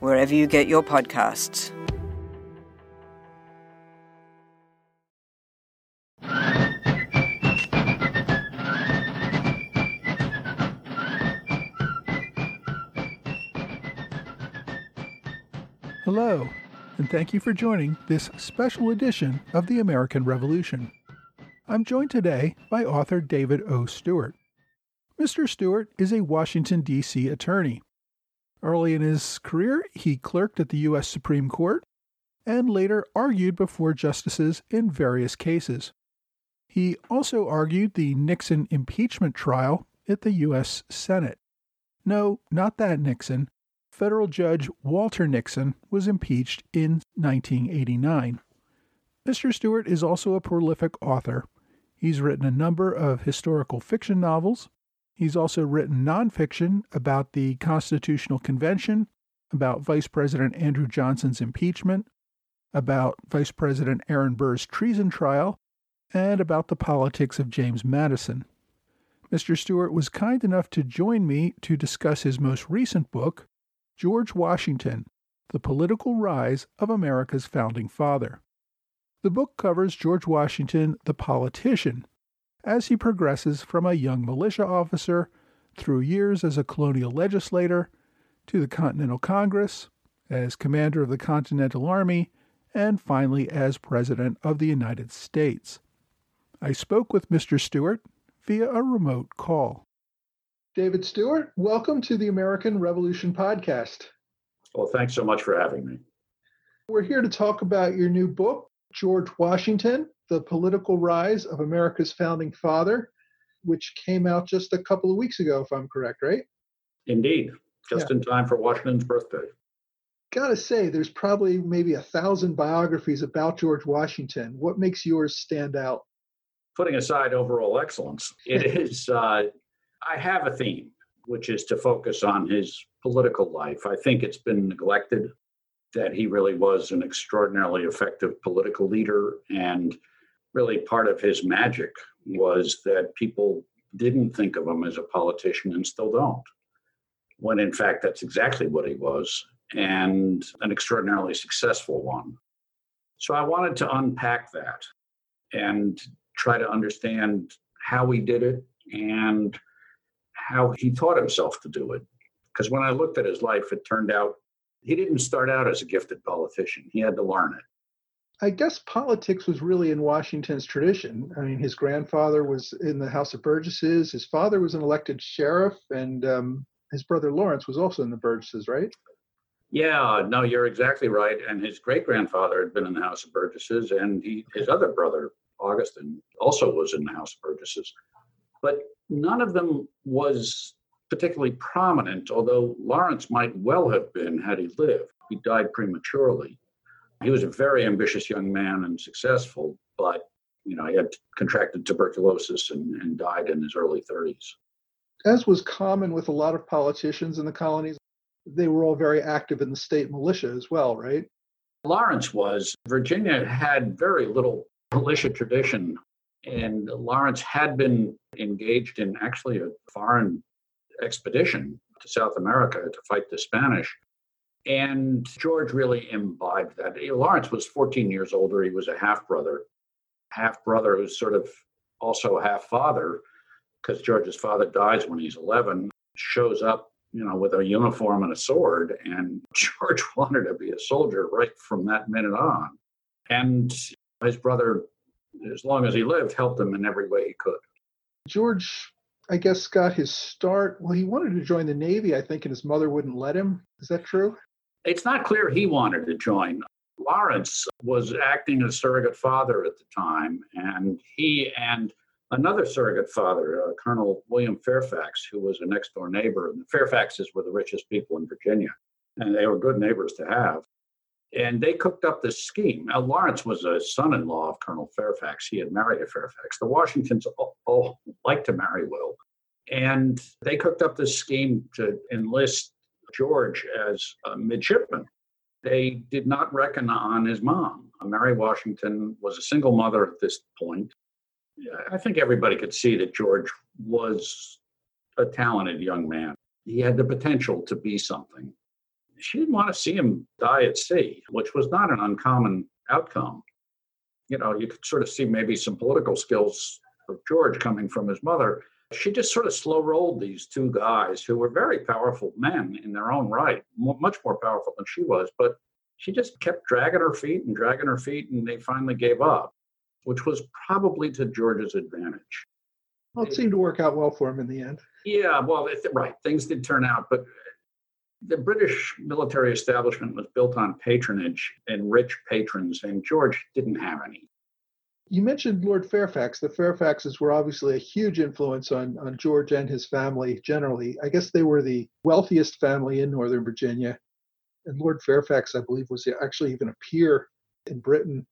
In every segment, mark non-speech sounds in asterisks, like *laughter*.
wherever you get your podcasts. Hello, and thank you for joining this special edition of the American Revolution. I'm joined today by author David O. Stewart. Mr. Stewart is a Washington, D.C. attorney. Early in his career, he clerked at the U.S. Supreme Court and later argued before justices in various cases. He also argued the Nixon impeachment trial at the U.S. Senate. No, not that Nixon. Federal Judge Walter Nixon was impeached in 1989. Mr. Stewart is also a prolific author He's written a number of historical fiction novels. He's also written nonfiction about the Constitutional Convention, about Vice President Andrew Johnson's impeachment, about Vice President Aaron Burr's treason trial, and about the politics of James Madison. Mr. Stewart was kind enough to join me to discuss his most recent book, George Washington The Political Rise of America's Founding Father. The book covers George Washington, the politician, as he progresses from a young militia officer through years as a colonial legislator to the Continental Congress, as commander of the Continental Army, and finally as President of the United States. I spoke with Mr. Stewart via a remote call. David Stewart, welcome to the American Revolution podcast. Well, thanks so much for having me. We're here to talk about your new book, George Washington, The Political Rise of America's Founding Father, which came out just a couple of weeks ago, if I'm correct, right? Indeed, just yeah. in time for Washington's birthday. Gotta say, there's probably maybe a thousand biographies about George Washington. What makes yours stand out? Putting aside overall excellence, it *laughs* is, uh, I have a theme, which is to focus on his political life. I think it's been neglected that he really was an extraordinarily effective political leader. And really, part of his magic was that people didn't think of him as a politician and still don't, when in fact, that's exactly what he was and an extraordinarily successful one. So I wanted to unpack that and try to understand how he did it and how he taught himself to do it. Because when I looked at his life, it turned out he didn't start out as a gifted politician. He had to learn it. I guess politics was really in Washington's tradition. I mean, his grandfather was in the House of Burgesses. His father was an elected sheriff, and um, his brother Lawrence was also in the Burgesses, right? Yeah, no, you're exactly right. And his great grandfather had been in the House of Burgesses, and he, his other brother, Augustine, also was in the House of Burgesses. But none of them was particularly prominent, although Lawrence might well have been had he lived. He died prematurely. He was a very ambitious young man and successful, but you know, he had contracted tuberculosis and, and died in his early 30s. As was common with a lot of politicians in the colonies, they were all very active in the state militia as well, right? Lawrence was. Virginia had very little militia tradition, and Lawrence had been engaged in actually a foreign expedition to South America to fight the Spanish. And George really imbibed that. Lawrence was 14 years older. He was a half brother, half brother who's sort of also half father, because George's father dies when he's 11, shows up, you know, with a uniform and a sword. And *laughs* George wanted to be a soldier right from that minute on. And his brother, as long as he lived, helped him in every way he could. George I guess, got his start. Well, he wanted to join the Navy, I think, and his mother wouldn't let him. Is that true? It's not clear he wanted to join. Lawrence was acting as surrogate father at the time, and he and another surrogate father, uh, Colonel William Fairfax, who was a next door neighbor, and the Fairfaxes were the richest people in Virginia, and they were good neighbors to have. And they cooked up this scheme. Now, Lawrence was a son in law of Colonel Fairfax. He had married a Fairfax. The Washingtons all, all liked to marry Will. And they cooked up this scheme to enlist George as a midshipman. They did not reckon on his mom. Mary Washington was a single mother at this point. I think everybody could see that George was a talented young man. He had the potential to be something. She didn't want to see him die at sea, which was not an uncommon outcome. You know, you could sort of see maybe some political skills of George coming from his mother. She just sort of slow rolled these two guys who were very powerful men in their own right, much more powerful than she was. But she just kept dragging her feet and dragging her feet, and they finally gave up, which was probably to George's advantage. Well, it seemed to work out well for him in the end. Yeah, well, right. Things did turn out, but the British military establishment was built on patronage and rich patrons, and George didn't have any. You mentioned Lord Fairfax. The Fairfaxes were obviously a huge influence on, on George and his family generally. I guess they were the wealthiest family in Northern Virginia. And Lord Fairfax, I believe, was actually even a peer in Britain.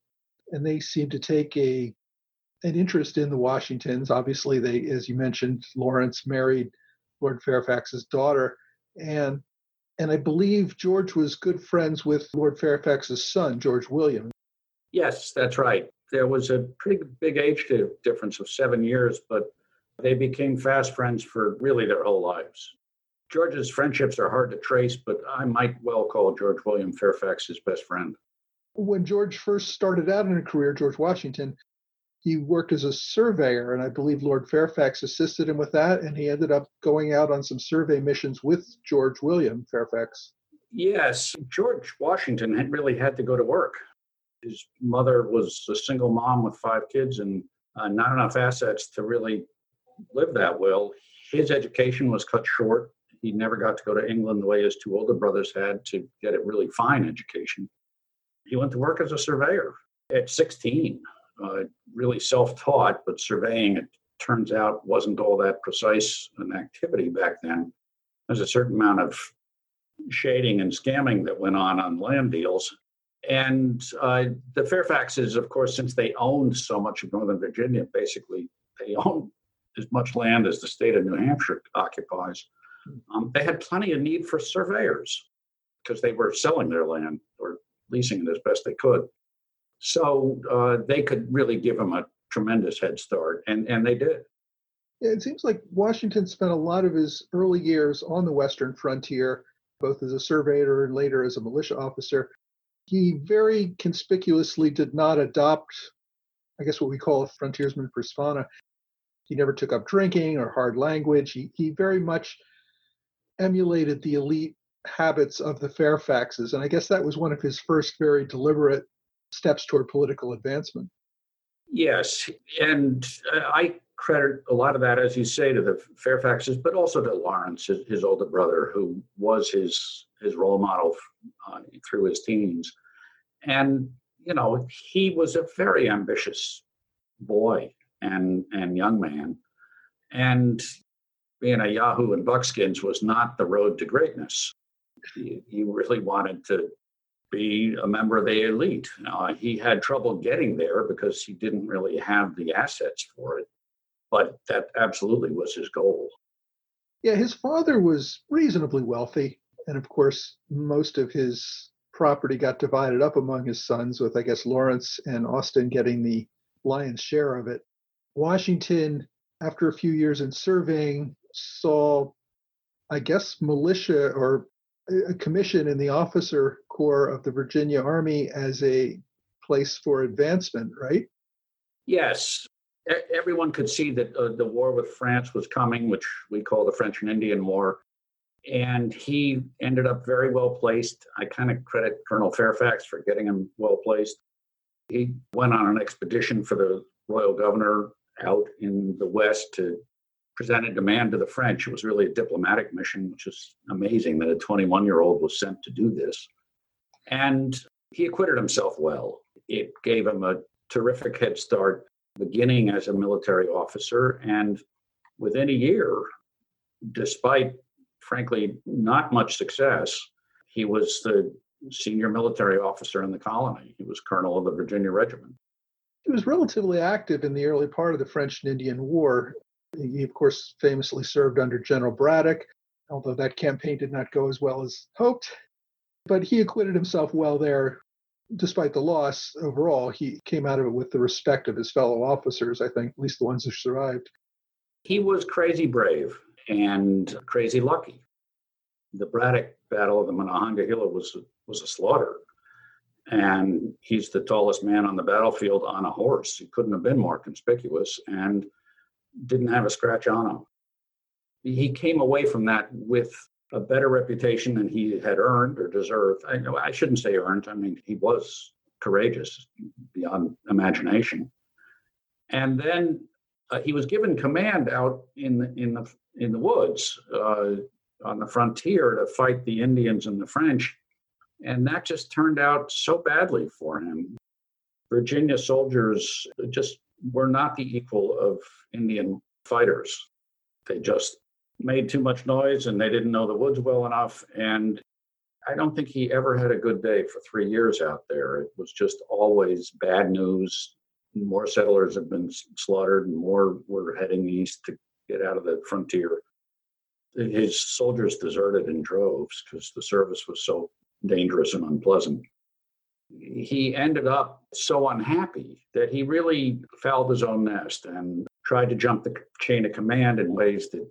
And they seemed to take a an interest in the Washingtons. Obviously, they, as you mentioned, Lawrence married Lord Fairfax's daughter, and and I believe George was good friends with Lord Fairfax's son, George William. Yes, that's right. There was a pretty big age difference of seven years, but they became fast friends for really their whole lives. George's friendships are hard to trace, but I might well call George William Fairfax his best friend. When George first started out in a career, George Washington, he worked as a surveyor, and I believe Lord Fairfax assisted him with that, and he ended up going out on some survey missions with George William Fairfax. Yes, George Washington had really had to go to work. His mother was a single mom with five kids and uh, not enough assets to really live that well. His education was cut short. He never got to go to England the way his two older brothers had to get a really fine education. He went to work as a surveyor at 16 uh, really self-taught, but surveying it turns out wasn't all that precise an activity back then. There's a certain amount of shading and scamming that went on on land deals. And uh, the Fairfaxes, of course, since they owned so much of Northern Virginia, basically they owned as much land as the state of New Hampshire occupies. Um, they had plenty of need for surveyors because they were selling their land or leasing it as best they could. So uh, they could really give them a tremendous head start, and, and they did. Yeah, it seems like Washington spent a lot of his early years on the Western frontier, both as a surveyor and later as a militia officer. He very conspicuously did not adopt, I guess, what we call a frontiersman persona. He never took up drinking or hard language. He, he very much emulated the elite habits of the Fairfaxes. And I guess that was one of his first very deliberate steps toward political advancement. Yes, and uh, I credit a lot of that, as you say, to the Fairfaxes, but also to Lawrence, his, his older brother, who was his his role model uh, through his teens. And you know, he was a very ambitious boy and and young man, and being a Yahoo in buckskins was not the road to greatness. He, he really wanted to be a member of the elite. Uh, he had trouble getting there because he didn't really have the assets for it, but that absolutely was his goal. Yeah, his father was reasonably wealthy, and of course, most of his property got divided up among his sons, with I guess Lawrence and Austin getting the lion's share of it. Washington, after a few years in surveying, saw, I guess, militia or a commission in the officer corps of the Virginia Army as a place for advancement, right? Yes. Everyone could see that uh, the war with France was coming, which we call the French and Indian War. And he ended up very well placed. I kind of credit Colonel Fairfax for getting him well placed. He went on an expedition for the royal governor out in the West to present a demand to the French. It was really a diplomatic mission, which is amazing that a 21 year old was sent to do this. And he acquitted himself well. It gave him a terrific head start beginning as a military officer. And within a year, despite frankly not much success, he was the senior military officer in the colony. He was colonel of the Virginia Regiment. He was relatively active in the early part of the French and Indian War. He, of course, famously served under General Braddock, although that campaign did not go as well as hoped. But he acquitted himself well there. Despite the loss overall, he came out of it with the respect of his fellow officers, I think, at least the ones who survived. He was crazy brave and crazy lucky. The Braddock Battle of the Monongahela was was a slaughter, and he's the tallest man on the battlefield on a horse. He couldn't have been more conspicuous, and didn't have a scratch on him. He came away from that with a better reputation than he had earned or deserved. I I shouldn't say earned. I mean, he was courageous beyond imagination. And then uh, he was given command out in the, in the in the woods uh, on the frontier to fight the Indians and the French, and that just turned out so badly for him. Virginia soldiers just were not the equal of Indian fighters. They just made too much noise and they didn't know the woods well enough. And I don't think he ever had a good day for three years out there. It was just always bad news. More settlers have been slaughtered and more were heading east to get out of the frontier. His soldiers deserted in droves because the service was so dangerous and unpleasant. He ended up so unhappy that he really fouled his own nest and tried to jump the chain of command in ways that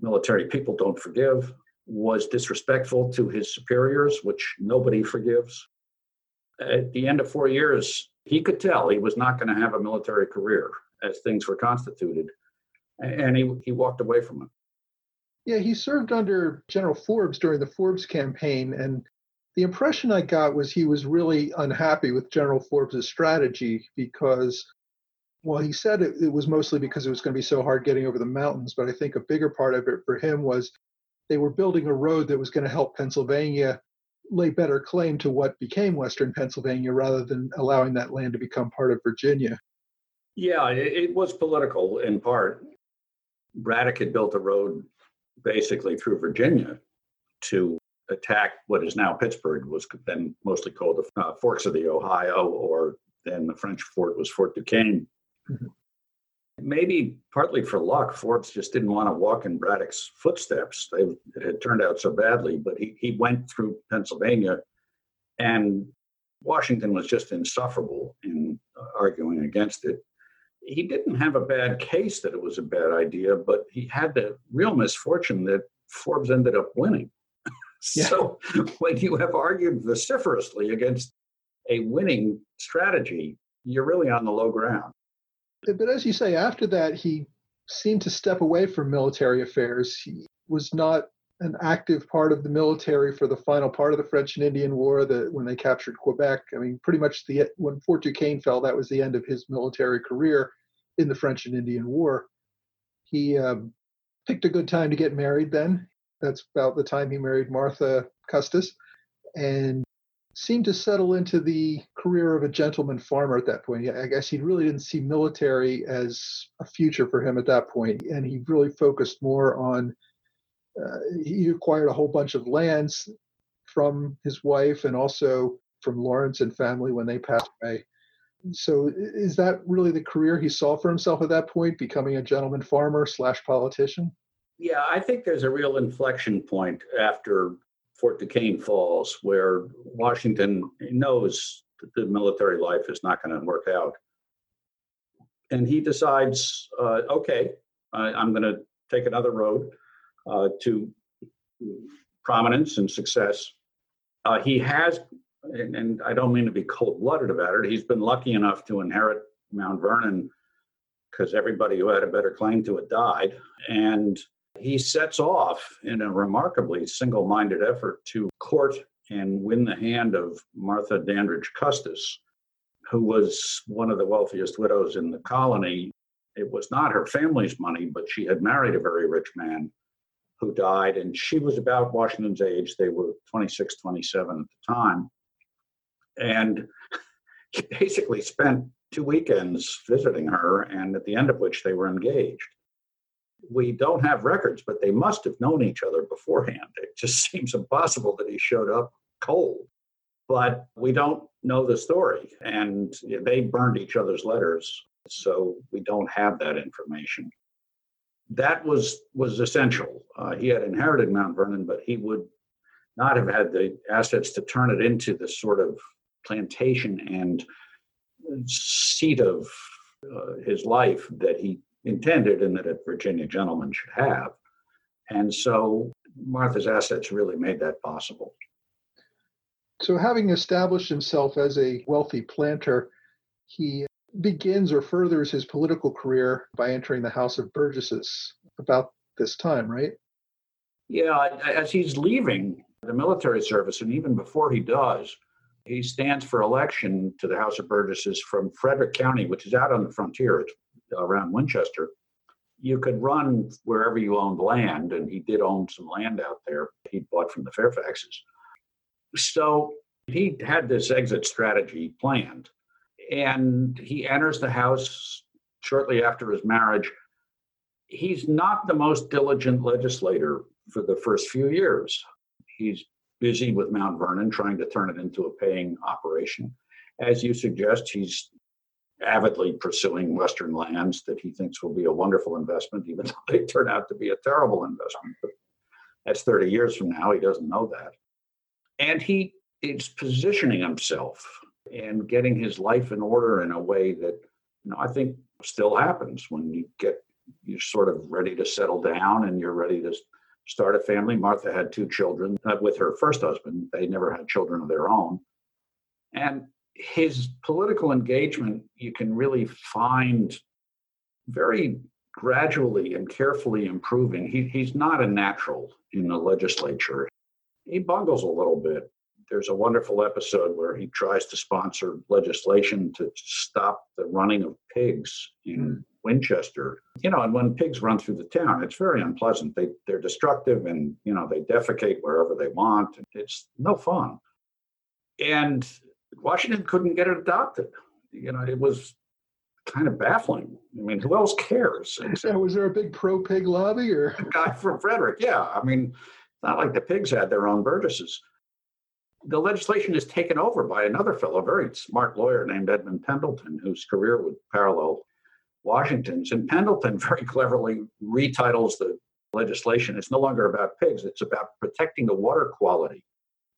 military people don't forgive, was disrespectful to his superiors, which nobody forgives. At the end of four years, he could tell he was not going to have a military career as things were constituted, and he, he walked away from it. Yeah, he served under General Forbes during the Forbes campaign, and the impression I got was he was really unhappy with General Forbes' strategy because well, he said it, it, was mostly because it was going to be so hard getting over the mountains, but I think a bigger part of it for him was they were building a road that was going to help Pennsylvania lay better claim to what became Western Pennsylvania rather than allowing that land to become part of Virginia. Yeah, it, it was political in part. Braddock had built a road basically through Virginia to attack what is now Pittsburgh, was then mostly called the uh, Forks of the Ohio, or then the French fort was Fort Duquesne. Mm-hmm. Maybe partly for luck, Forbes just didn't want to walk in Braddock's footsteps. They, it had turned out so badly, but he, he went through Pennsylvania, and Washington was just insufferable in uh, arguing against it. He didn't have a bad case that it was a bad idea, but he had the real misfortune that Forbes ended up winning. *laughs* Yeah. so when you have argued vociferously against a winning strategy, you're really on the low ground. But as you say, after that, he seemed to step away from military affairs. He was not an active part of the military for the final part of the French and Indian War. When they captured Quebec, I mean, pretty much the when Fort Duquesne fell, that was the end of his military career in the French and Indian War. He um, picked a good time to get married. Then that's about the time he married Martha Custis, and seemed to settle into the career of a gentleman farmer at that point. I guess he really didn't see military as a future for him at that point, and he really focused more on. Uh, he acquired a whole bunch of lands from his wife and also from Lawrence and family when they passed away. So, is that really the career he saw for himself at that point, becoming a gentleman farmer slash politician? Yeah, I think there's a real inflection point after Fort Duquesne falls, where Washington knows that the military life is not going to work out. And he decides, uh, okay, I, am going to take another road uh, to prominence and success. Uh, he has, and, and, I don't mean to be cold blooded about it, he's been lucky enough to inherit Mount Vernon because everybody who had a better claim to it died. And he sets off in a remarkably single minded effort to court and win the hand of Martha Dandridge Custis, who was one of the wealthiest widows in the colony. It was not her family's money, but she had married a very rich man who died, and she was about Washington's age. They were 26, 27 at the time. And *laughs* he basically spent two weekends visiting her, and at the end of which they were engaged we don't have records, but they must have known each other beforehand. It just *laughs* seems impossible that he showed up cold. but we don't know the story. And they burned each other's letters, so we don't have that information. That was was essential. Uh, he had inherited Mount Vernon, but he would not have had the assets to turn it into the sort of plantation and seat of uh, his life that he intended and that a Virginia gentleman should have. And so Martha's assets really made that possible. So, having established himself as a wealthy planter, he begins or furthers his political career by entering the House of Burgesses about this time, right? Yeah, as he's leaving the military service, and even before he does, he stands for election to the House of Burgesses from Frederick County, which is out on the frontier Uh, around Winchester. You could run wherever you owned land, and he did own some land out there he bought from the Fairfaxes. So he had this exit strategy planned, and he enters the House shortly after his marriage. He's not the most diligent legislator for the first few years. He's busy with Mount Vernon, trying to turn it into a paying operation. As you suggest, he's avidly pursuing Western lands that he thinks will be a wonderful investment, even *laughs* though they turn out to be a terrible investment. But that's 30 years from now. He doesn't know that. And he is positioning himself and getting his life in order in a way that you know, I think still happens when you get you're sort of ready to settle down and you're ready to start a family. Martha had two children uh, with her first husband. They never had children of their own. And his political engagement, you can really find very gradually and carefully improving. He, he's not a natural in the legislature. He bungles a little bit. There's a wonderful episode where he tries to sponsor legislation to stop the running of pigs in Winchester. You know, and when pigs run through the town, it's very unpleasant. They they're destructive and you know they defecate wherever they want. It's no fun. And Washington couldn't get it adopted. You know, it was kind of baffling. I mean, who else cares? *laughs* Was there a big pro pig lobby or a guy from Frederick? Yeah. I mean, it's not like the pigs had their own Burgesses. The legislation is taken over by another fellow, a very smart lawyer named Edmund Pendleton, whose career would parallel Washington's. And Pendleton *laughs* very cleverly retitles the legislation. It's no longer about pigs, it's about protecting the water quality.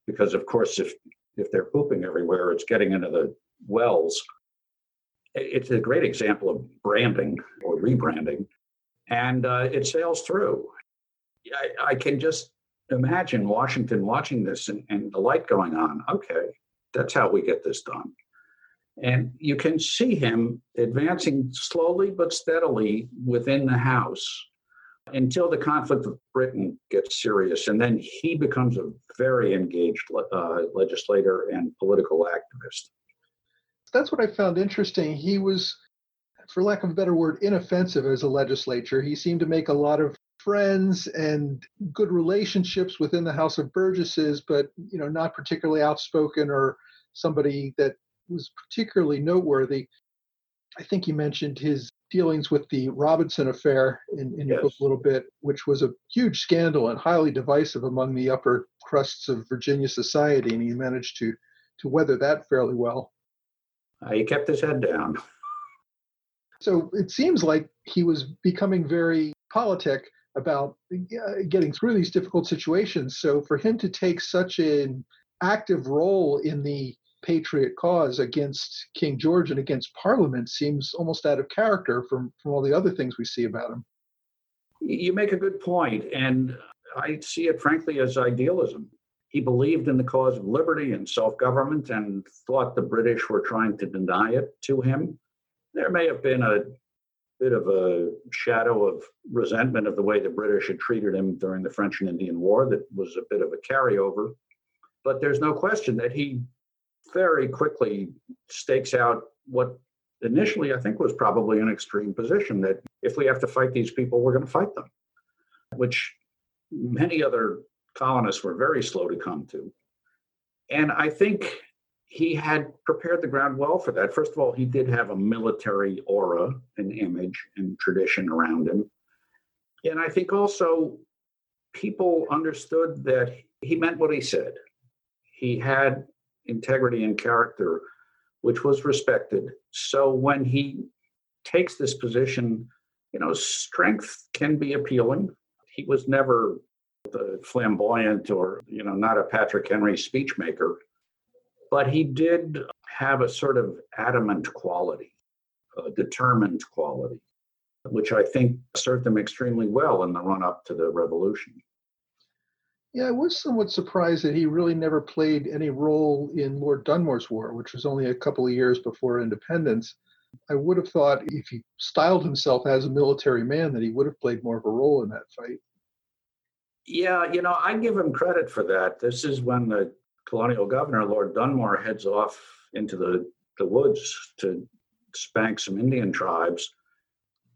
Because, of course, if, if they're pooping everywhere, it's getting into the wells. It's a great example of branding or rebranding, and uh, it sails through. I, I, can just imagine Washington watching this and, and the light going on. Okay, that's how we get this done. And you can see him advancing slowly but steadily within the House until the conflict with Britain gets serious. And then he becomes a very engaged uh, legislator and political activist. That's what I found interesting. He was, for lack of a better word, inoffensive as a legislature. He seemed to make a lot of friends and good relationships within the House of Burgesses, but you know, not particularly outspoken or somebody that was particularly noteworthy. I think you mentioned his dealings with the Robinson affair in, in yes. your book a little bit, which was a huge scandal and highly divisive among the upper crusts of Virginia society, and he managed to to weather that fairly well. Uh, he kept his head down. *laughs* So it seems like he was becoming very politic about uh, getting through these difficult situations. So for him to take such an active role in the patriot cause against King George and against Parliament seems almost out of character from, from all the other things we see about him. You make a good point, and I see it frankly as idealism. He believed in the cause of liberty and self government and thought the British were trying to deny it to him. There may have been a bit of a shadow of resentment of the way the British had treated him during the French and Indian War that was a bit of a carryover. But there's no question that he very quickly stakes out what initially I think was probably an extreme position that if we have to fight these people, we're going to fight them, which many other colonists were very slow to come to. And I think he had prepared the ground well for that. First of all, he did have a military aura and image and tradition around him. And I think also people understood that he meant what he said. He had integrity and character, which was respected. So when he takes this position, you know, strength can be appealing. He was never the flamboyant or, you know, not a Patrick Henry speechmaker, but he did have a sort of adamant quality, a determined quality, which I think served him extremely well in the run up to the revolution. Yeah, I was somewhat surprised that he really never played any role in Lord Dunmore's War, which was only a couple of years before independence. I would have thought if he styled himself as a military man that he would have played more of a role in that fight. Yeah, you know, I give him credit for that. This is when the colonial governor, Lord Dunmore, heads off into the, the woods to spank some Indian tribes.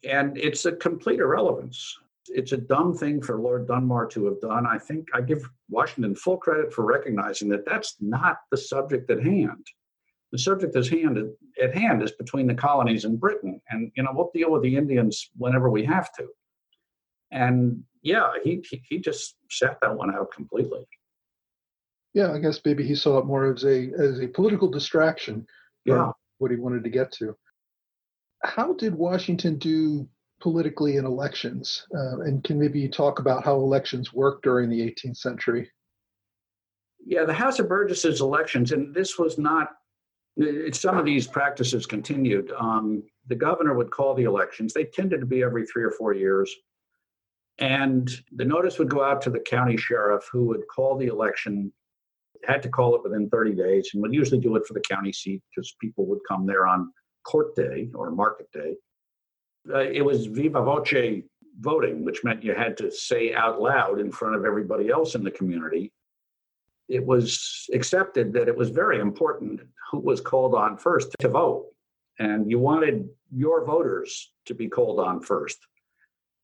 And it's a complete irrelevance it's a dumb thing for Lord Dunmore to have done. I think I give Washington full credit for recognizing that that's not the subject at hand. The subject at hand, at hand is between the colonies and Britain, and you know we'll deal with the Indians whenever we have to. And yeah, he he, he just sat that one out completely. Yeah, I guess maybe he saw it more as a as a political distraction. Yeah, what he wanted to get to. How did Washington do politically in elections? Uh, and can maybe you talk about how elections worked during the 18th century? Yeah, the House of Burgesses elections, and this was not, some of these practices continued. Um, the governor would call the elections. They tended to be every three or four years. And the notice would go out to the county sheriff who would call the election, had to call it within 30 days, and would usually do it for the county seat because people would come there on court day or market day uh, it was viva voce voting, which meant you had to say out loud in front of everybody else in the community. It was accepted that it was very important who was called on first to vote. And you wanted your voters to be called on first.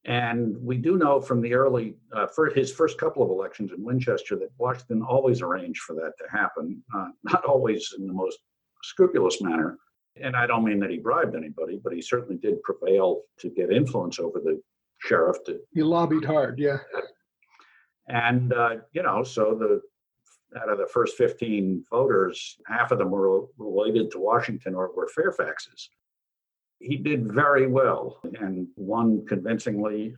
And we do know from the early, uh, his first couple of elections in Winchester, that Washington always arranged for that to happen, uh, not always in the most scrupulous manner, and I don't mean that he bribed anybody, but he certainly did prevail to get influence over the sheriff. To he lobbied hard, yeah. And uh, you know, so the out of the first 15 voters, half of them were related to Washington or were Fairfax's. He did very well and won convincingly.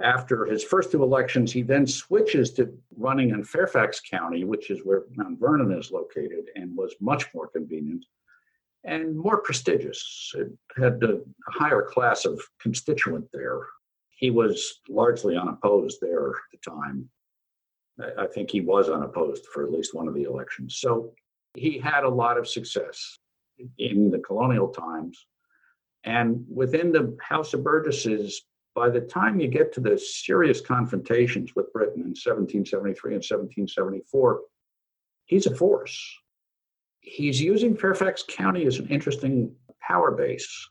After his first two elections, he then switches to running in Fairfax County, which is where Mount Vernon is located, and was much more convenient and more prestigious. It had a higher class of constituent there. He was largely unopposed there at the time. I think he was unopposed for at least one of the elections. So he had a lot of success in the colonial times. And within the House of Burgesses, by the time you get to the serious confrontations with Britain in 1773 and 1774, he's a force he's using Fairfax County as an interesting power base.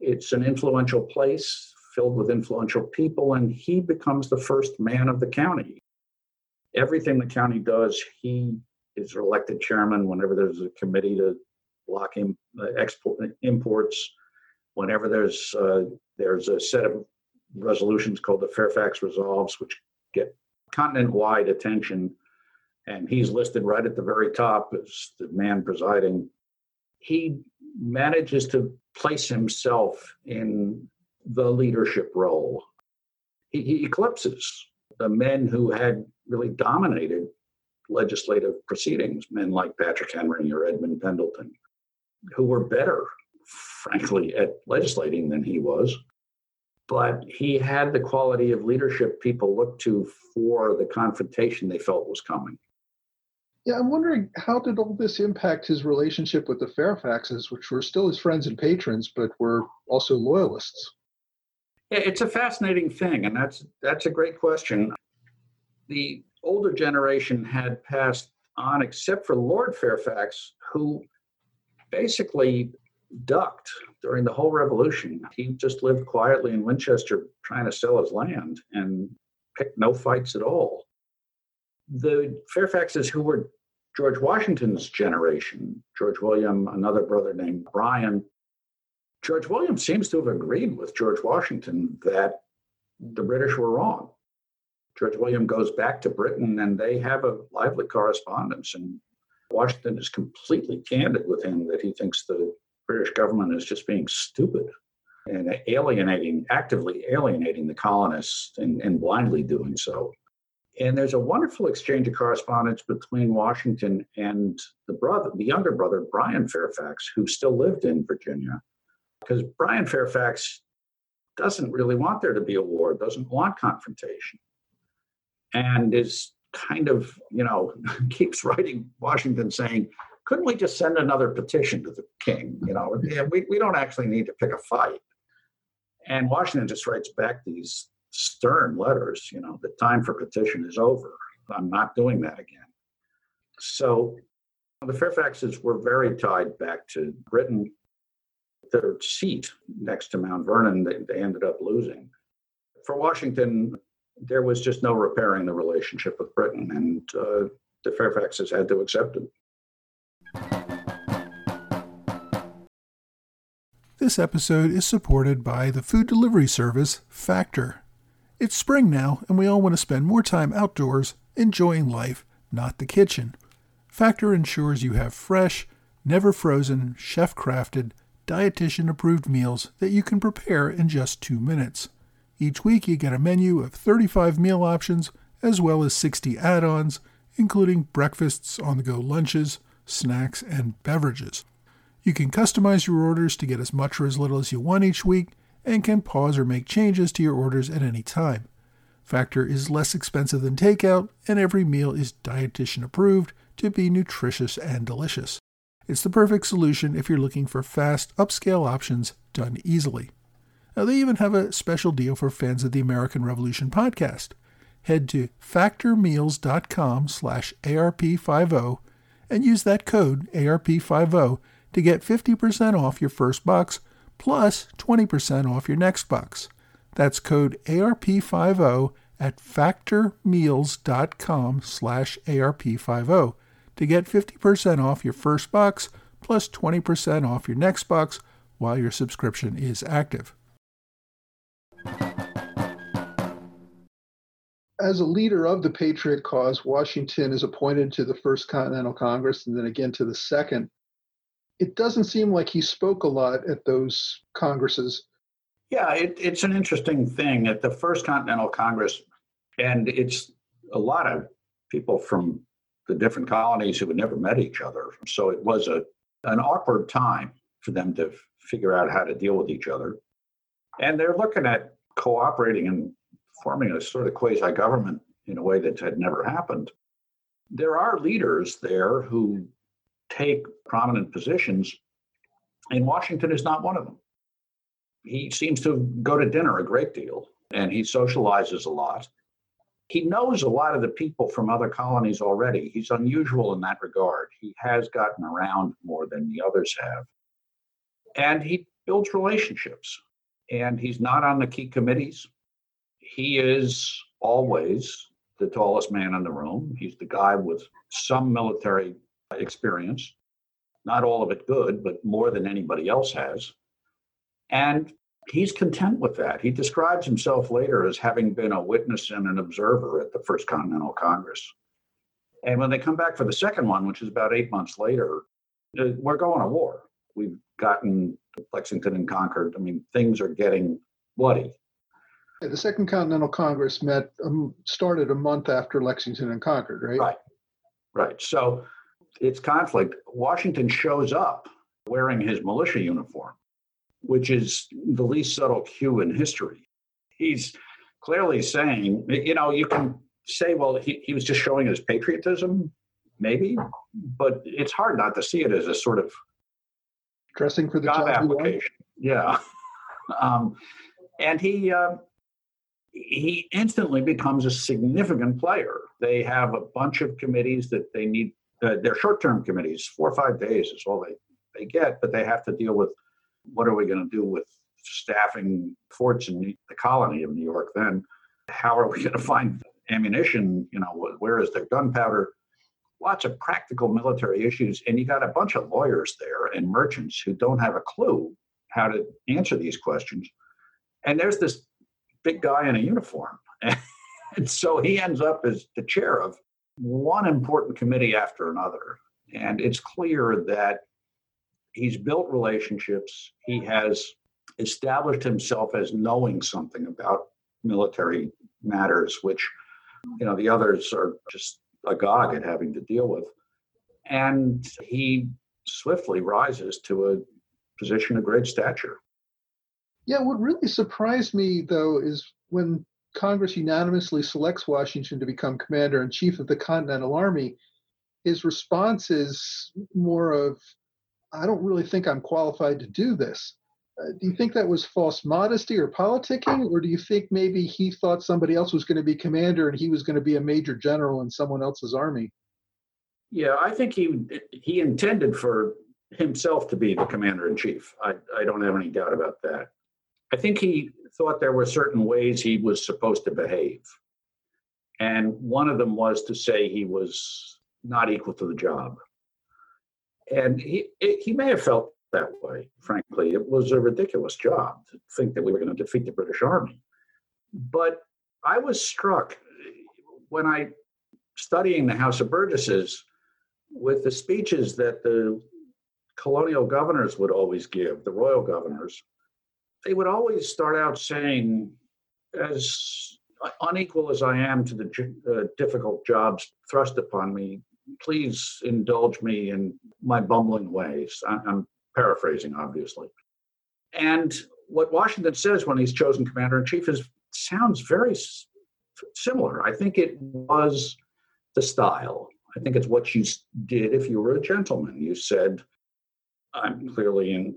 It's an influential place filled with influential people, and he becomes the first man of the county. Everything the county does, he is elected chairman whenever there's a committee to block him, uh, export imports. Whenever there's uh, there's a set of resolutions called the Fairfax Resolves, which get continent-wide attention and he's listed right at the very top as the man presiding. He manages to place himself in the leadership role. He, he eclipses the men who had really dominated legislative proceedings, men like Patrick Henry or Edmund Pendleton, who were better, frankly, at legislating than he was. But he had the quality of leadership people looked to for the confrontation they felt was coming. Yeah, I'm wondering how did all this impact his relationship with the Fairfaxes, which were still his friends and patrons, but were also loyalists? It's a fascinating thing, and that's that's a great question. The older generation had passed on, except for Lord Fairfax, who basically ducked during the whole revolution. He just lived quietly in Winchester trying to sell his land and picked no fights at all the Fairfaxes who were George Washington's generation, George William, another brother named Bryan, George William seems to have agreed with George Washington that the British were wrong. George William goes back to Britain and they have a lively correspondence. And Washington is completely candid with him that he thinks the British government is just being stupid and alienating, actively alienating the colonists and, and blindly doing so. And there's a wonderful exchange of correspondence between Washington and the brother, the younger brother, Bryan Fairfax, who still lived in Virginia. Because Bryan Fairfax doesn't really want there to be a war, doesn't want confrontation, and is kind of, you know, *laughs* keeps writing Washington saying, couldn't we just send another petition to the king? You know, we, we don't actually need to pick a fight. And Washington just writes back these stern letters, you know, the time for petition is over. I'm not doing that again. So the Fairfaxes were very tied back to Britain. Their seat next to Mount Vernon, they, they ended up losing. For Washington, there was just no repairing the relationship with Britain, and uh, the Fairfaxes had to accept it. This episode is supported by the food delivery service Factor. It's spring now, and we all want to spend more time outdoors enjoying life, not the kitchen. Factor ensures you have fresh, never frozen, chef crafted, dietitian approved meals that you can prepare in just two minutes. Each week, you get a menu of 35 meal options as well as 60 add ons, including breakfasts, on the go lunches, snacks, and beverages. You can customize your orders to get as much or as little as you want each week and can pause or make changes to your orders at any time. Factor is less expensive than takeout, and every meal is dietitian approved to be nutritious and delicious. It's the perfect solution if you're looking for fast, upscale options done easily. Now, they even have a special deal for fans of the American Revolution podcast. Head to factormeals.com slash ARP50 and use that code ARP50 to get 50% off your first box plus 20% off your next box. That's code ARP50 at factormeals.com slash ARP50 to get 50% off your first box plus 20% off your next box while your subscription is active. As a leader of the Patriot cause, Washington is appointed to the First Continental Congress and then again to the Second it doesn't seem like he spoke a lot at those congresses. Yeah, it, it's an interesting thing at the First Continental Congress, and it's a lot of people from the different colonies who had never met each other. So it was a an awkward time for them to figure out how to deal with each other. And they're looking at cooperating and forming a sort of quasi government in a way that had never happened. There are leaders there who take prominent positions, and Washington is not one of them. He seems to go to dinner a great deal and he socializes a lot. He knows a lot of the people from other colonies already. He's unusual in that regard. He has gotten around more than the others have. And he builds relationships. And he's not on the key committees. He is always the tallest man in the room. He's the guy with some military experience, not all of it good, but more than anybody else has. And he's content with that. He describes himself later as having been a witness and an observer at the First Continental Congress. And when they come back for the second one, which is about eight months later, uh, we're going to war. We've gotten Lexington and Concord. I mean, things are getting bloody. The Second Continental Congress met um, started a month after Lexington and Concord, right? Right, right. So its conflict, Washington shows up wearing his militia uniform, which is the least subtle cue in history. He's clearly saying, you know, you can say, well, he, he was just showing his patriotism, maybe, but it's hard not to see it as a sort of dressing for the job, application. Yeah. *laughs* um, and he, uh, he instantly becomes a significant player. They have a bunch of committees that they need uh, they're short-term committees. Four or five days is all they they get, but they have to deal with what are we going to do with staffing forts in the colony of New York? Then how are we going to find ammunition? You know, where is their gunpowder? Lots of practical military issues, and you got a bunch of lawyers there and merchants who don't have a clue how to answer these questions. And there's this big guy in a uniform. *laughs* and so he ends up as the chair of one important committee after another. And it's clear that he's built relationships. He has established himself as knowing something about military matters, which you know the others are just agog at having to deal with. And he swiftly rises to a position of great stature. Yeah, what really surprised me though is when Congress unanimously selects Washington to become commander in chief of the Continental Army, his response is more of, I don't really think I'm qualified to do this. Uh, do you think that was false modesty or politicking, or do you think maybe he thought somebody else was going to be commander and he was going to be a major general in someone else's army? Yeah, I think he he intended for himself to be the commander in chief. I, I don't have any doubt about that. I think he thought there were certain ways he was supposed to behave. And one of them was to say he was not equal to the job. And he, he may have felt that way, frankly. It was a ridiculous job to think that we were going to defeat the British Army. But I was struck when I, studying the House of Burgesses, with the speeches that the colonial governors would always give, the royal governors, they would always start out saying, as unequal as I am to the uh, difficult jobs thrust upon me, please indulge me in my bumbling ways. I'm paraphrasing, obviously. And what Washington says when he's chosen commander in chief is sounds very similar. I think it was the style. I think it's what you did if you were a gentleman. You said, I'm clearly in,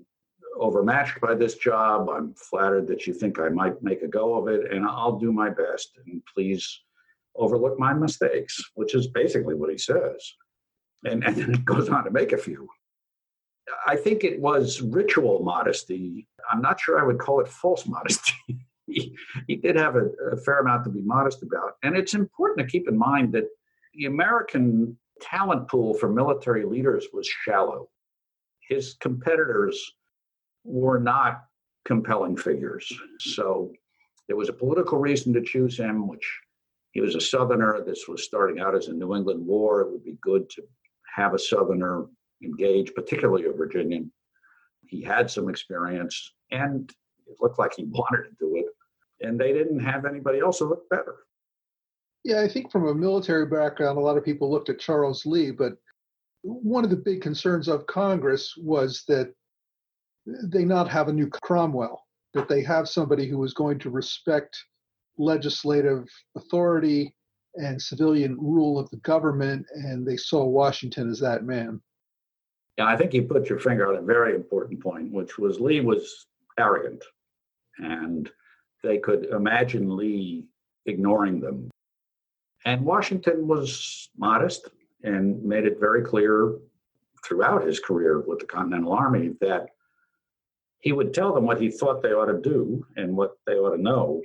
overmatched by this job. I'm flattered that you think I might make a go of it, and I'll do my best. And please overlook my mistakes, which is basically what he says. And, and then it goes on to make a few. I think it was ritual modesty. I'm not sure I would call it false modesty. *laughs* he, he did have a, a fair amount to be modest about. And it's important to keep in mind that the American talent pool for military leaders was shallow. His competitors were not compelling figures. So there was a political reason to choose him, which he was a Southerner. This was starting out as a New England war. It would be good to have a Southerner engage, particularly a Virginian. He had some experience and it looked like he *laughs* wanted to do it. And they didn't have anybody else who looked better. Yeah, I think from a military background, a lot of people looked at Charles Lee, but one of the big concerns of Congress was that they not have a new Cromwell, that they have somebody who was going to respect legislative authority and civilian rule of the government, and they saw Washington as that man. Yeah, I think you put your finger on a very important point, which was Lee was arrogant, and they could imagine Lee ignoring them. And Washington was modest and made it very clear throughout his career with the Continental Army that he would tell them what he thought they ought to do and what they ought to know.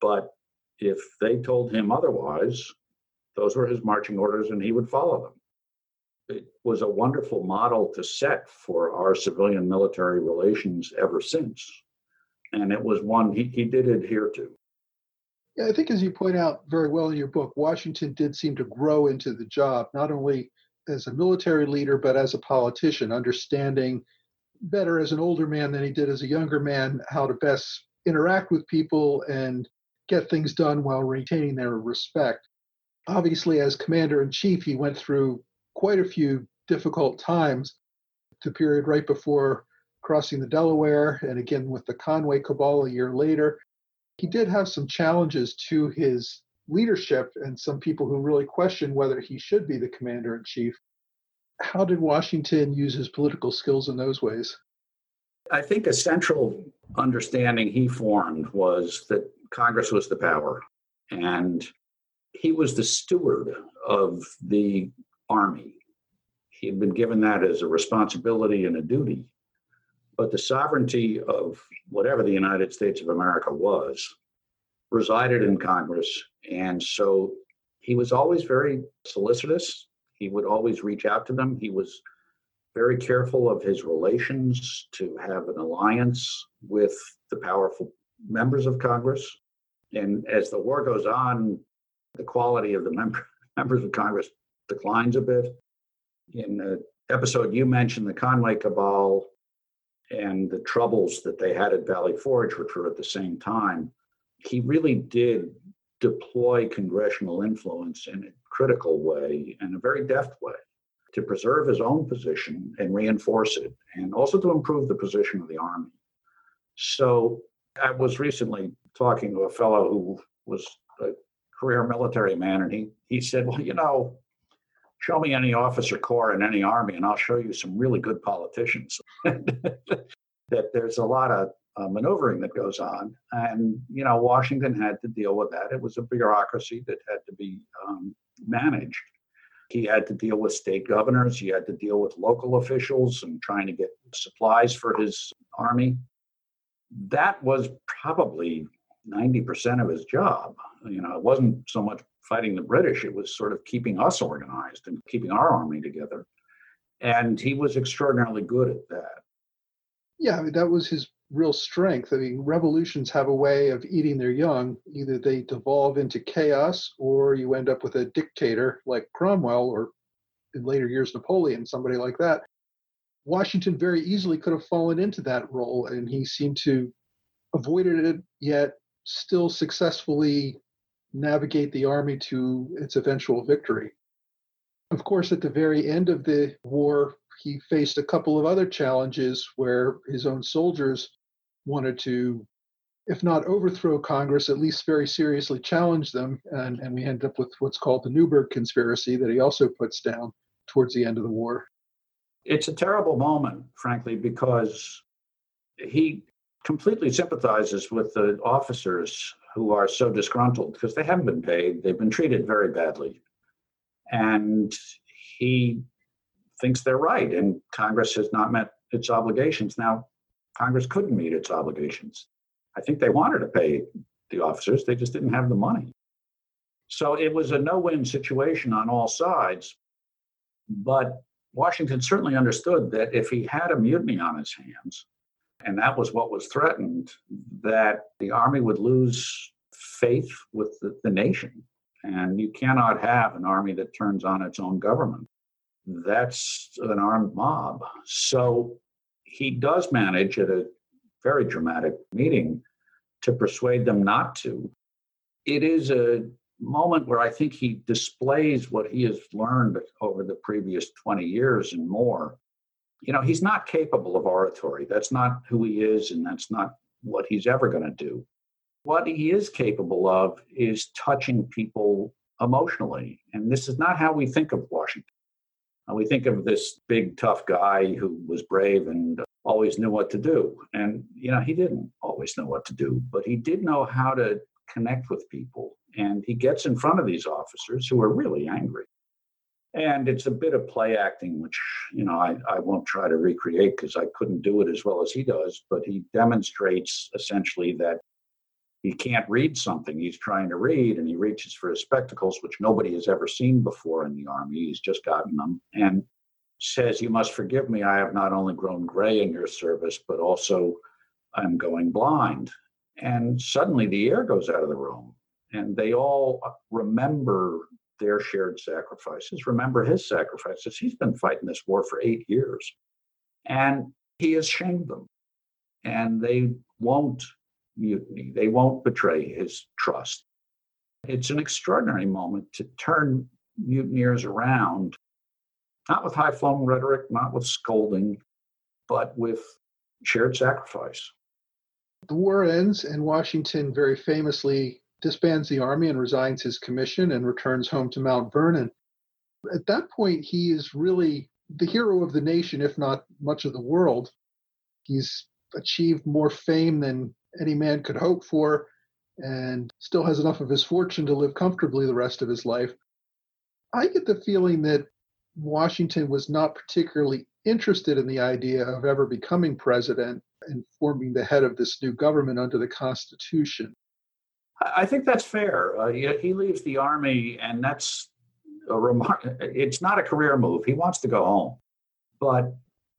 But if they told him otherwise, those were his marching orders and he would follow them. It was a wonderful model to set for our civilian military relations ever since. And it was one he, he did adhere to. Yeah, I think as you point out very well in your book, Washington did seem to grow into the job, not only as a military leader, but as a politician, understanding better as an older man than he did as a younger man how to best interact with people and get things done while retaining their respect. Obviously, as commander in chief, he went through quite a few difficult times. The period right before crossing the Delaware, and again with the Conway Cabal a year later. He did have some challenges to his leadership, and some people who really questioned whether he should be the commander in chief. How did Washington use his political skills in those ways? I think a central understanding he formed was that Congress was the power, and he was the steward of the army. He had been given that as a responsibility and a duty. But the sovereignty of whatever the United States of America was resided in Congress. And so he was always very solicitous he would always reach out to them. He was very careful of his relations to have an alliance with the powerful members of Congress. And as the war goes on, the quality of the member, *laughs* members of Congress declines a bit. In the episode you mentioned, the Conway Cabal and the troubles that they had at Valley Forge, which were at the same time, he really did deploy congressional influence in a critical way and a very deft way to preserve his own position and reinforce it, and also to improve the position of the Army. So I was recently talking to a fellow who was a career military man, and he, he said, Well, you know, show me any officer corps in any army, and I'll show you some really good politicians. *laughs* that there's a lot of uh, maneuvering that goes on. And, you know, Washington had to deal with that. It was a bureaucracy that had to be um, managed. He had to deal with state governors, he had to deal with local officials and trying to get supplies for his army. That was probably 90% of his job. You know, it wasn't so much fighting the British, it was sort of keeping us organized and keeping our army together. And he was extraordinarily good at that. Yeah, I mean, that was his real strength. I mean, revolutions have a way of eating their young. Either they devolve into chaos or you end up with a dictator like Cromwell or in later years Napoleon, somebody like that. Washington very easily could have fallen into that role and he seemed to avoided it yet still successfully navigate the army to its eventual victory. Of course, at the very end of the war, he faced a couple of other challenges where his own soldiers wanted to, if not overthrow Congress, at least very seriously challenge them. And, and we end up with what's called the Newburgh Conspiracy that he also puts down towards the end of the war. It's a terrible moment, frankly, because he completely sympathizes with the officers who are so disgruntled because they haven't been paid. They've been treated very badly. And he thinks they're right, and Congress has not met its obligations. Now, Congress couldn't meet its obligations. I think they wanted to pay the officers, they just didn't have the money. So it was a no win situation on all sides. But Washington certainly understood that if he had a mutiny on his hands, and that was what was threatened, that the army would lose faith with the, the nation. And you cannot have an army that turns on its own government. That's an armed mob. So he does manage at a very dramatic meeting to persuade them not to. It is a moment where I think he displays what he has learned over the previous 20 years and more you know, he's not capable of oratory. That's not who he is, and that's not what he's ever going to do. What he is capable of is touching people emotionally. And this is not how we think of Washington. Uh, we think of this big, tough guy who was brave and always knew what to do. And, you know, he didn't always know what to do, but he did know how to connect with people. And he gets in front of these officers who are really angry and it's a bit of play acting which you know i, I won't try to recreate because i couldn't do it as well as he does but he demonstrates essentially that he can't read something he's trying to read and he reaches for his spectacles which nobody has ever seen before in the army he's just gotten them and says you must forgive me i have not only grown gray in your service but also i'm going blind and suddenly the air goes out of the room and they all uh, remember their shared sacrifices. Remember his sacrifices. He's been fighting this war for eight years. And he has shamed them. And they won't mutiny, they won't betray his trust. It's an extraordinary moment to turn mutineers around, not with high flown rhetoric, not with scolding, but with shared sacrifice. The war ends, and Washington very famously disbands the army and resigns his commission and returns home to Mount Vernon. At that point, he is really the hero of the nation, if not much of the world. He's achieved more fame than any man could hope for and still has enough of his fortune to live comfortably the rest of his life. I get the feeling that Washington was not particularly interested in the idea of ever becoming president and forming the head of this new government under the Constitution. I think that's fair. Uh, he, he, leaves the army, and that's a remark. It's not a career move. He wants to go home, but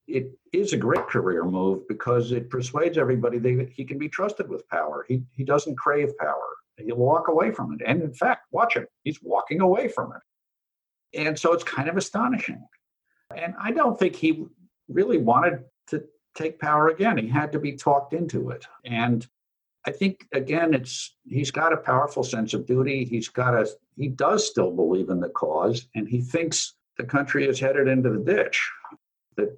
it is a great career move because it persuades everybody that he can be trusted with power. He he doesn't crave power. He'll walk away from it, and in fact, watch him. He's walking away from it, and so it's kind of astonishing. And I don't think he really wanted to take power again. He had to be talked into it. And I think again, it's he's got a powerful sense of duty. He's got a he does still believe in the cause, and he thinks the country is headed into the ditch. That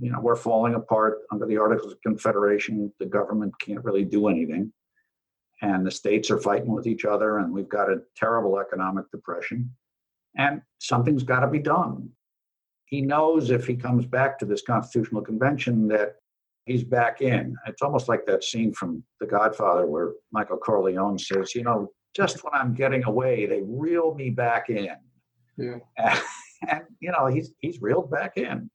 you know we're falling apart under the Articles of Confederation. The government can't really do anything, and the states are fighting with each other, and we've got a terrible economic depression, and something's got to be done. He knows if he comes back to this constitutional convention that he's back in. It's almost like that scene from The Godfather where Michael Corleone says, you know, just when I'm getting away, they reel me back in. Yeah. And, *laughs* and, you know, he's he's reeled back in.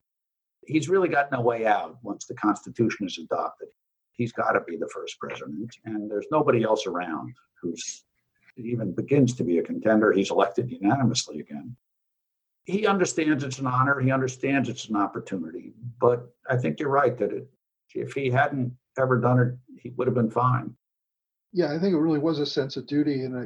He's really got no way out once the Constitution is adopted. He's got to be the first president, and there's nobody else around who's even begins to be a contender. He's elected unanimously again. He understands it's an honor. He understands it's an opportunity. But I think you're right that it, if he hadn't ever done it, he would have been fine. Yeah, I think it really was a sense of duty. And I,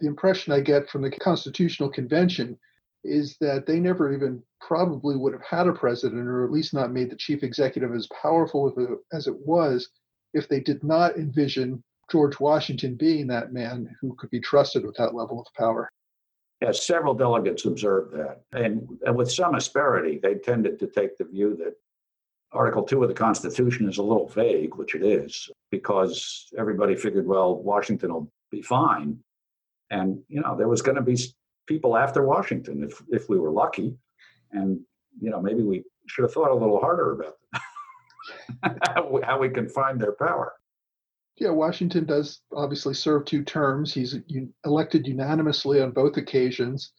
the impression I get from the Constitutional Convention is that they never even probably would have had a president, or at least not made the chief executive as powerful as it was, if they did not envision George Washington being that man who could be trusted with that level of power. Yes, several delegates observed that. And, and with some asperity, they tended to take the view that Article 2 of the Constitution is a little vague, which it is, because everybody figured, well, Washington will be fine. And, you know, there was going to be people after Washington if, if we were lucky. And, you know, maybe we should have thought a little harder about *laughs* how we can find their power. Yeah, Washington does obviously serve two terms. He's elected unanimously on both occasions.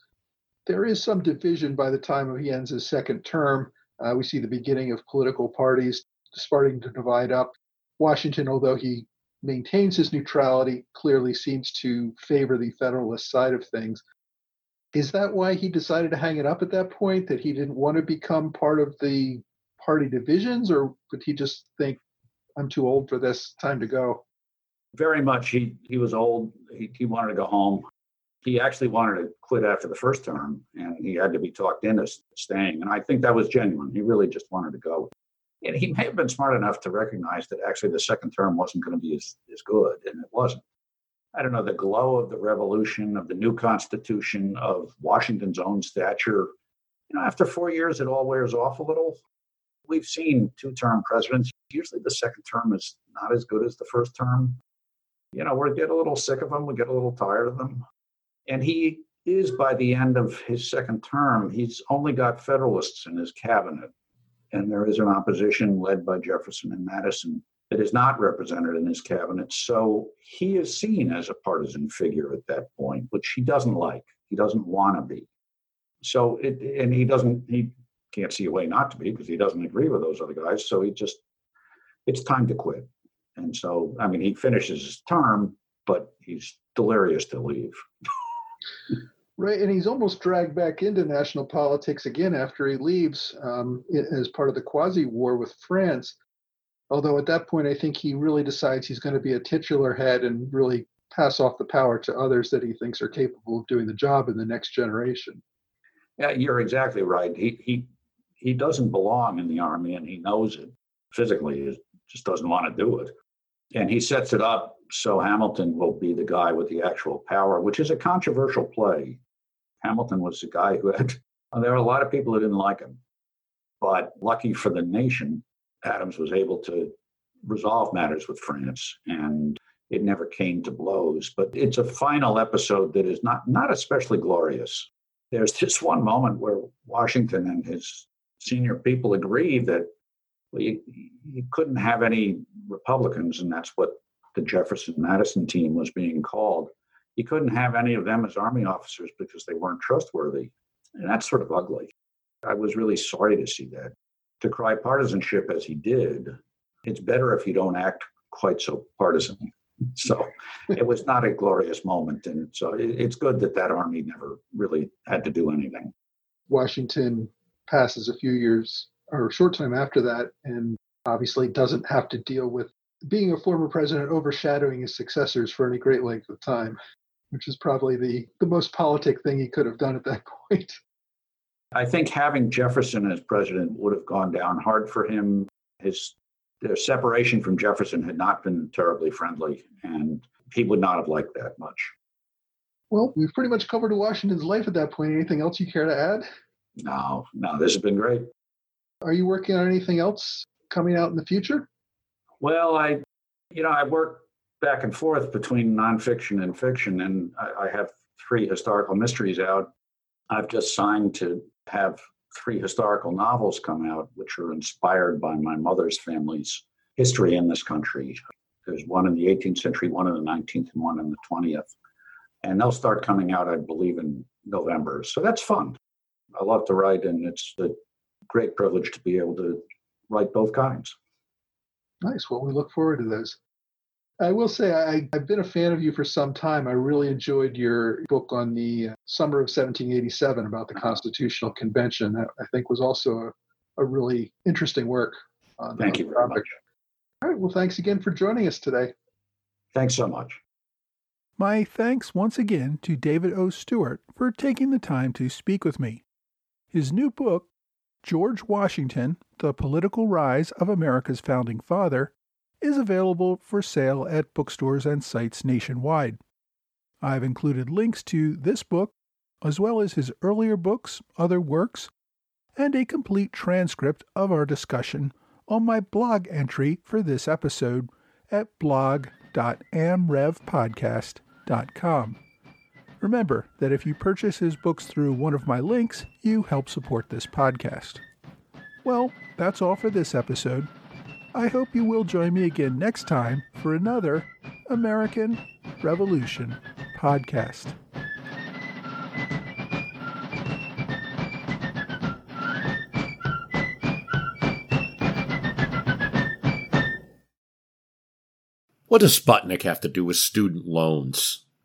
There is some division by the time he ends his second term uh, we see the beginning of political parties starting to divide up. Washington, although he maintains his neutrality, clearly seems to favor the Federalist side of things. Is that why he decided to hang it up at that point? That he didn't want to become part of the party divisions, or did he just think, I'm too old for this, time to go? Very much. He, he was old. He, he wanted to go home he actually wanted to quit after the first term and he had to be talked into staying. And I think that was genuine. He really just wanted to go. And he may have been smart enough to recognize that actually the second term wasn't going to be as, as good, and it wasn't. I don't know, the glow of the revolution, of the new Constitution, of Washington's own stature. You know, after four years, it all wears off a little. We've seen two term presidents. Usually the second term is not as good as the first term. You know, we get a little sick of them, we get a little tired of them. And he is, by the end of his second term, he's only got Federalists in his cabinet. And there is an opposition led by Jefferson and Madison that is not represented in his cabinet. So he is seen as a partisan figure at that point, which he doesn't like. He doesn't want to be. So it, and he doesn't, he can't see a way not to be because he doesn't agree with those other guys. So he just, it's time to quit. And so, I mean, he finishes his term, but he's delirious to leave. *laughs* Right, and he's almost dragged back into national politics again after he leaves um, as part of the quasi war with France. Although at that point, I think he really decides he's going to be a titular head and really pass off the power to others that he thinks are capable of doing the job in the next generation. Yeah, you're exactly right. He he he doesn't belong in the army, and he knows it physically. He just doesn't want to do it, and he sets it up so Hamilton will be the guy with the actual power, which is a controversial play. Hamilton was the guy who had, there were a lot of people who didn't like him. But lucky for the nation, Adams was able to resolve matters with France and it never came to blows. But it's a final episode that is not, not especially glorious. There's this one moment where Washington and his senior people agree that well, you, you couldn't have any Republicans, and that's what the Jefferson Madison team was being called, you couldn't have any of them as army officers because they weren't trustworthy. And that's sort of ugly. I was really sorry to see that. To cry partisanship as he did, it's better if you don't act quite so partisan. *laughs* So it was not a glorious moment. And so it's good that that army never really had to do anything. Washington passes a few years or a short time after that and obviously doesn't have to deal with being a former president overshadowing his successors for any great length of time, which is probably the, the most politic thing he could have done at that *laughs* point. I think having Jefferson as president would have gone down hard for him. His their separation from Jefferson had not been terribly friendly, and he would not have liked that much. Well, we've pretty much covered Washington's life at that point. Anything else you care to add? No, no, this has been great. Are you working on anything else coming out in the future? Well, I, you know, I work back and forth between nonfiction and fiction, and I, I have three historical mysteries out. I've just signed to have three historical novels come out, which are inspired by my mother's family's history in this country. There's one in the 18th century, one in the 19th, and one in the 20th. And they'll start coming out, I believe, in November. So that's fun. I love to write, and it's a great privilege to be able to write both kinds. Nice. Well, we look forward to those. I will say I, have been a fan of you for some time. I really enjoyed your book on the uh, summer of 1787 about the Constitutional Convention. That I think was also a, a really interesting work. On, Thank on you very much. All right. Well, thanks again for joining us today. Thanks so much. My thanks once again to David O. Stewart for taking the time to speak with me. His new book, George Washington The Political Rise of America's Founding Father, is available for sale at bookstores and sites nationwide. I've included links to this book, as well as his earlier books, other works, and a complete transcript of our discussion on my blog entry for this episode at blog.amrevpodcast.com. Remember that if you purchase his books through one of my links, you help support this podcast. Well, that's all for this episode. I hope you will join me again next time for another American Revolution podcast. What does Sputnik have to do with student loans?